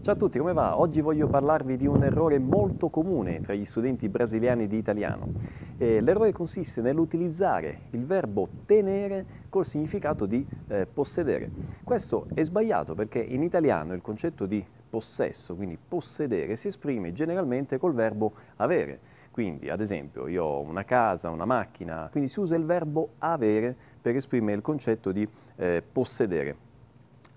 Ciao a tutti, come va? Oggi voglio parlarvi di un errore molto comune tra gli studenti brasiliani di italiano. Eh, l'errore consiste nell'utilizzare il verbo tenere col significato di eh, possedere. Questo è sbagliato perché in italiano il concetto di possesso, quindi possedere, si esprime generalmente col verbo avere. Quindi, ad esempio, io ho una casa, una macchina, quindi si usa il verbo avere per esprimere il concetto di eh, possedere.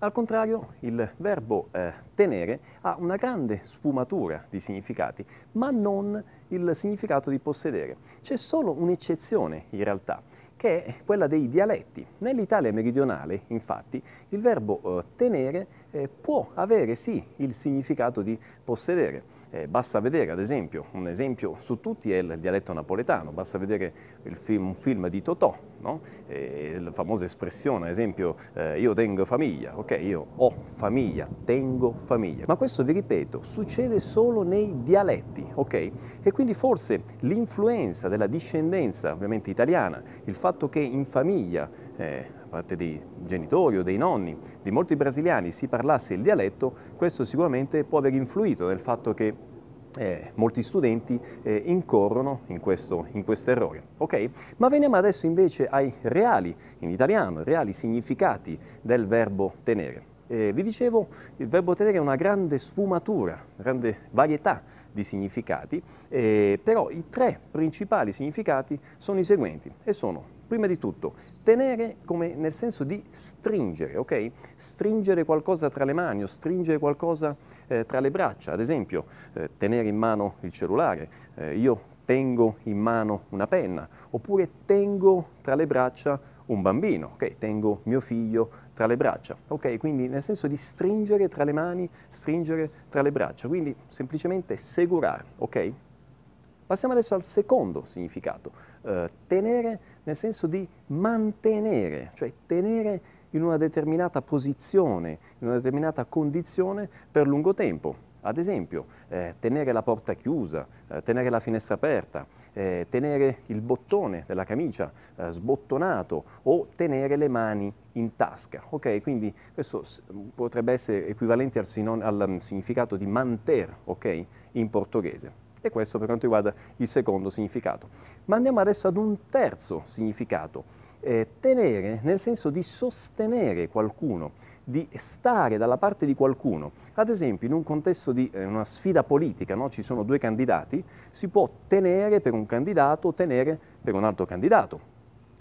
Al contrario, il verbo eh, tenere ha una grande sfumatura di significati, ma non il significato di possedere. C'è solo un'eccezione in realtà, che è quella dei dialetti. Nell'Italia meridionale, infatti, il verbo eh, tenere eh, può avere sì il significato di possedere, eh, basta vedere, ad esempio, un esempio su tutti è il dialetto napoletano, basta vedere film, un film di Totò, no? eh, la famosa espressione, ad esempio, eh, io tengo famiglia, ok, io ho famiglia, tengo famiglia. Ma questo, vi ripeto, succede solo nei dialetti, ok? E quindi forse l'influenza della discendenza, ovviamente italiana, il fatto che in famiglia, eh, parte dei genitori o dei nonni, di molti brasiliani si parlasse il dialetto, questo sicuramente può aver influito nel fatto che eh, molti studenti eh, incorrono in questo, in questo errore. Okay? Ma veniamo adesso invece ai reali, in italiano, reali significati del verbo tenere. Eh, vi dicevo, il verbo tenere ha una grande sfumatura, grande varietà di significati, eh, però i tre principali significati sono i seguenti e sono Prima di tutto, tenere come nel senso di stringere, ok? Stringere qualcosa tra le mani o stringere qualcosa eh, tra le braccia. Ad esempio, eh, tenere in mano il cellulare. Eh, io tengo in mano una penna. Oppure tengo tra le braccia un bambino, ok? Tengo mio figlio tra le braccia, ok? Quindi nel senso di stringere tra le mani, stringere tra le braccia. Quindi semplicemente segurare, ok? Passiamo adesso al secondo significato, eh, tenere nel senso di mantenere, cioè tenere in una determinata posizione, in una determinata condizione per lungo tempo. Ad esempio, eh, tenere la porta chiusa, eh, tenere la finestra aperta, eh, tenere il bottone della camicia eh, sbottonato o tenere le mani in tasca. Okay? Quindi questo potrebbe essere equivalente al, al significato di manter okay? in portoghese. E questo per quanto riguarda il secondo significato. Ma andiamo adesso ad un terzo significato. Eh, tenere nel senso di sostenere qualcuno, di stare dalla parte di qualcuno. Ad esempio, in un contesto di eh, una sfida politica, no? ci sono due candidati, si può tenere per un candidato tenere per un altro candidato.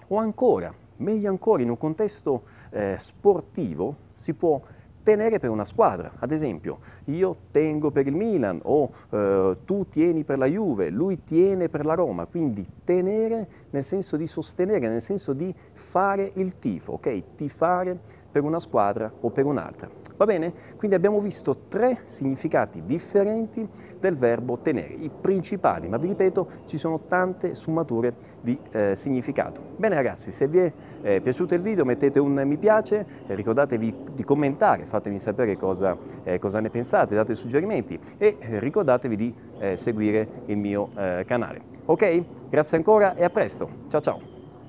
O ancora, meglio ancora, in un contesto eh, sportivo si può tenere per una squadra. Ad esempio, io tengo per il Milan o eh, tu tieni per la Juve, lui tiene per la Roma, quindi tenere nel senso di sostenere, nel senso di fare il tifo, ok? Tifare per una squadra o per un'altra. Va bene? Quindi abbiamo visto tre significati differenti del verbo tenere, i principali, ma vi ripeto, ci sono tante sfumature di eh, significato. Bene ragazzi, se vi è eh, piaciuto il video mettete un mi piace, eh, ricordatevi di commentare, fatemi sapere cosa, eh, cosa, ne pensate, date suggerimenti e eh, ricordatevi di eh, seguire il mio canale. Ok? Grazie ancora e a presto. Ciao ciao!